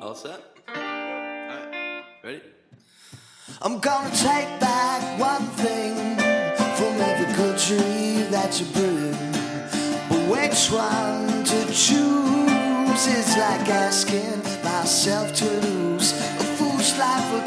All set? Alright, ready? I'm gonna take back one thing from every country that you bring. But which one to choose is like asking myself to lose a foolish life for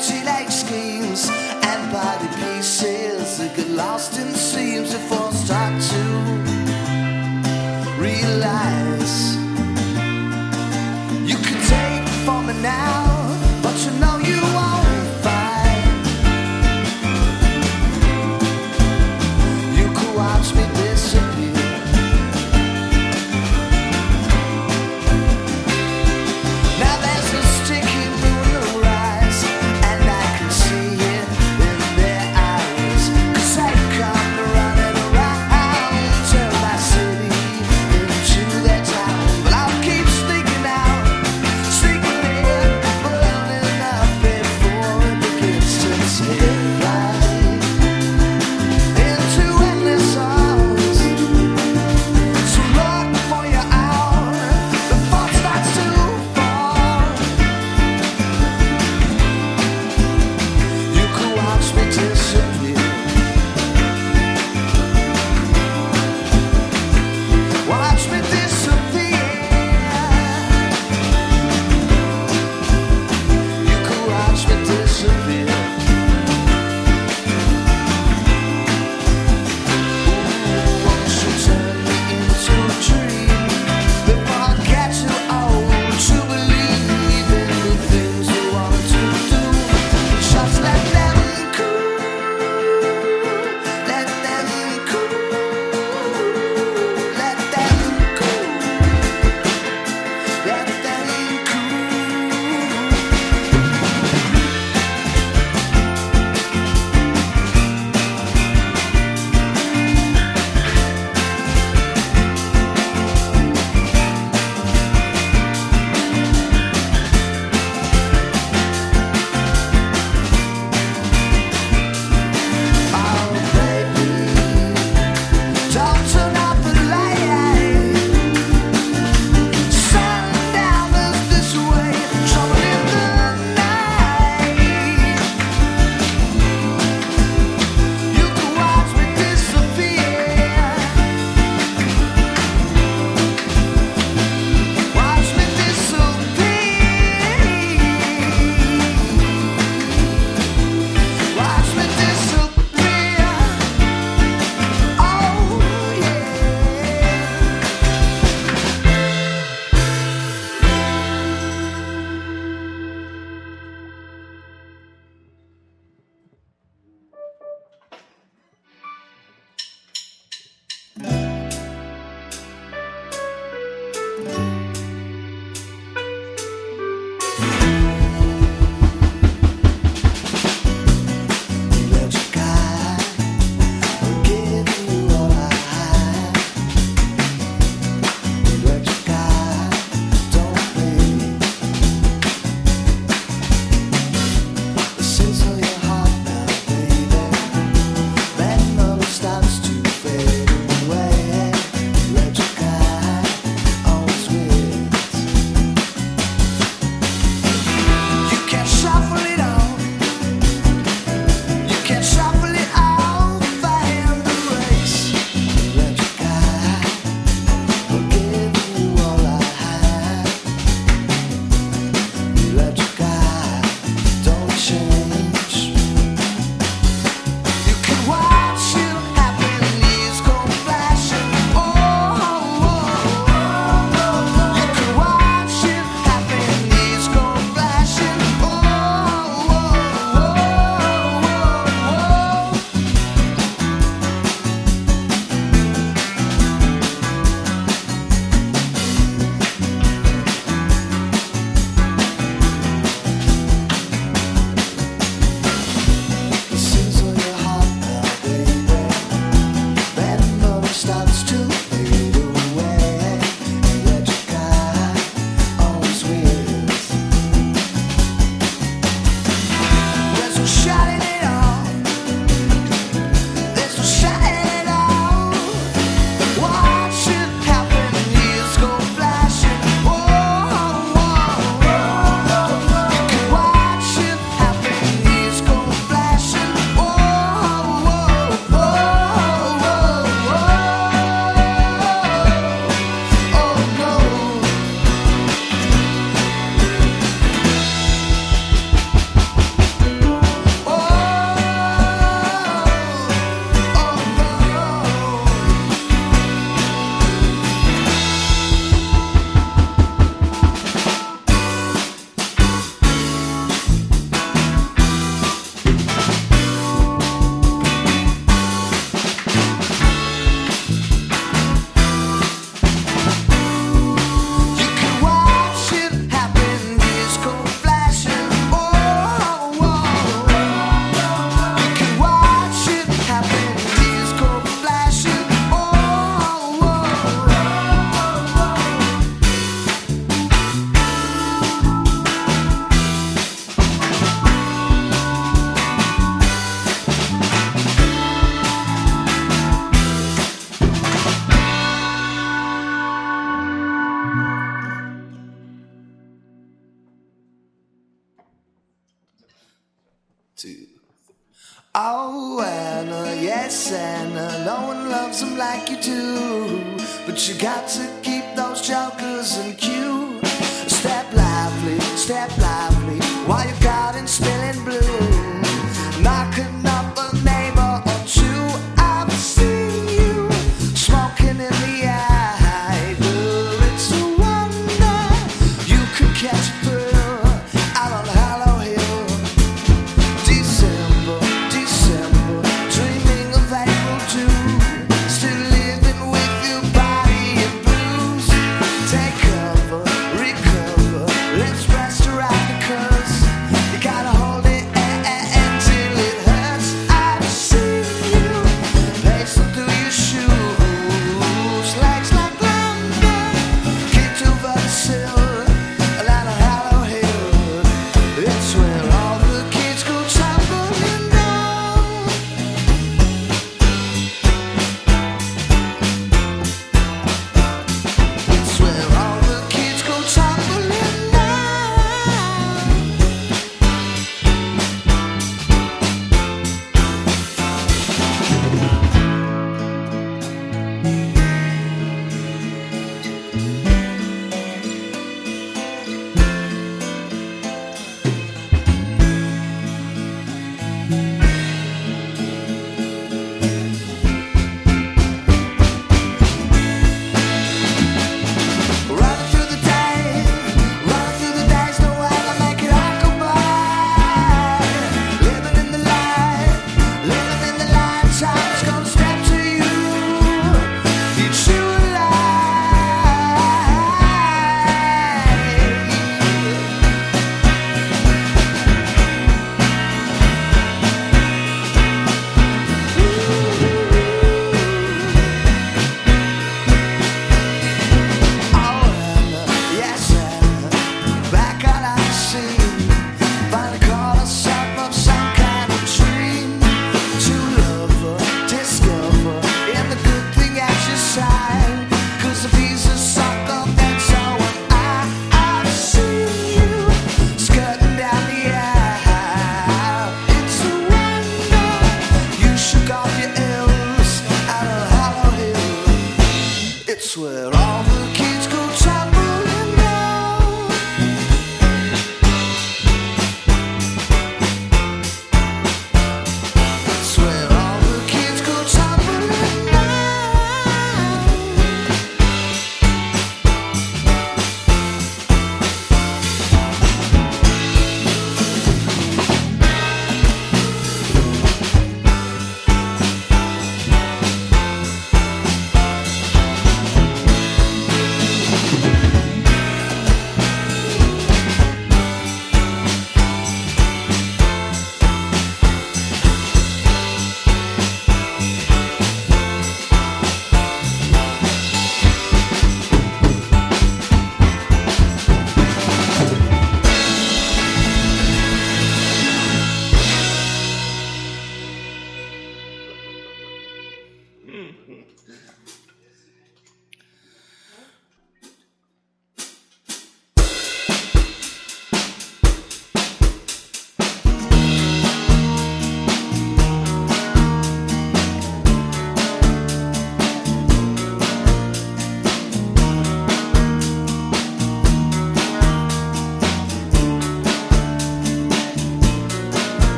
Oh, Anna, uh, yes, Anna, uh, no one loves them like you do. But you got to keep those jokers in queue. Step lively, step lively, while you're caught spilling blue. Knock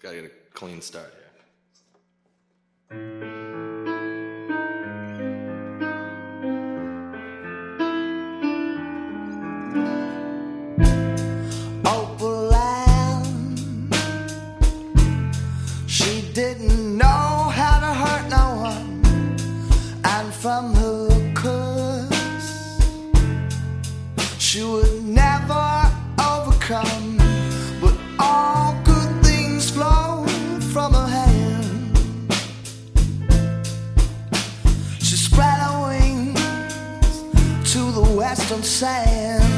Gotta get a clean start here. The western sand.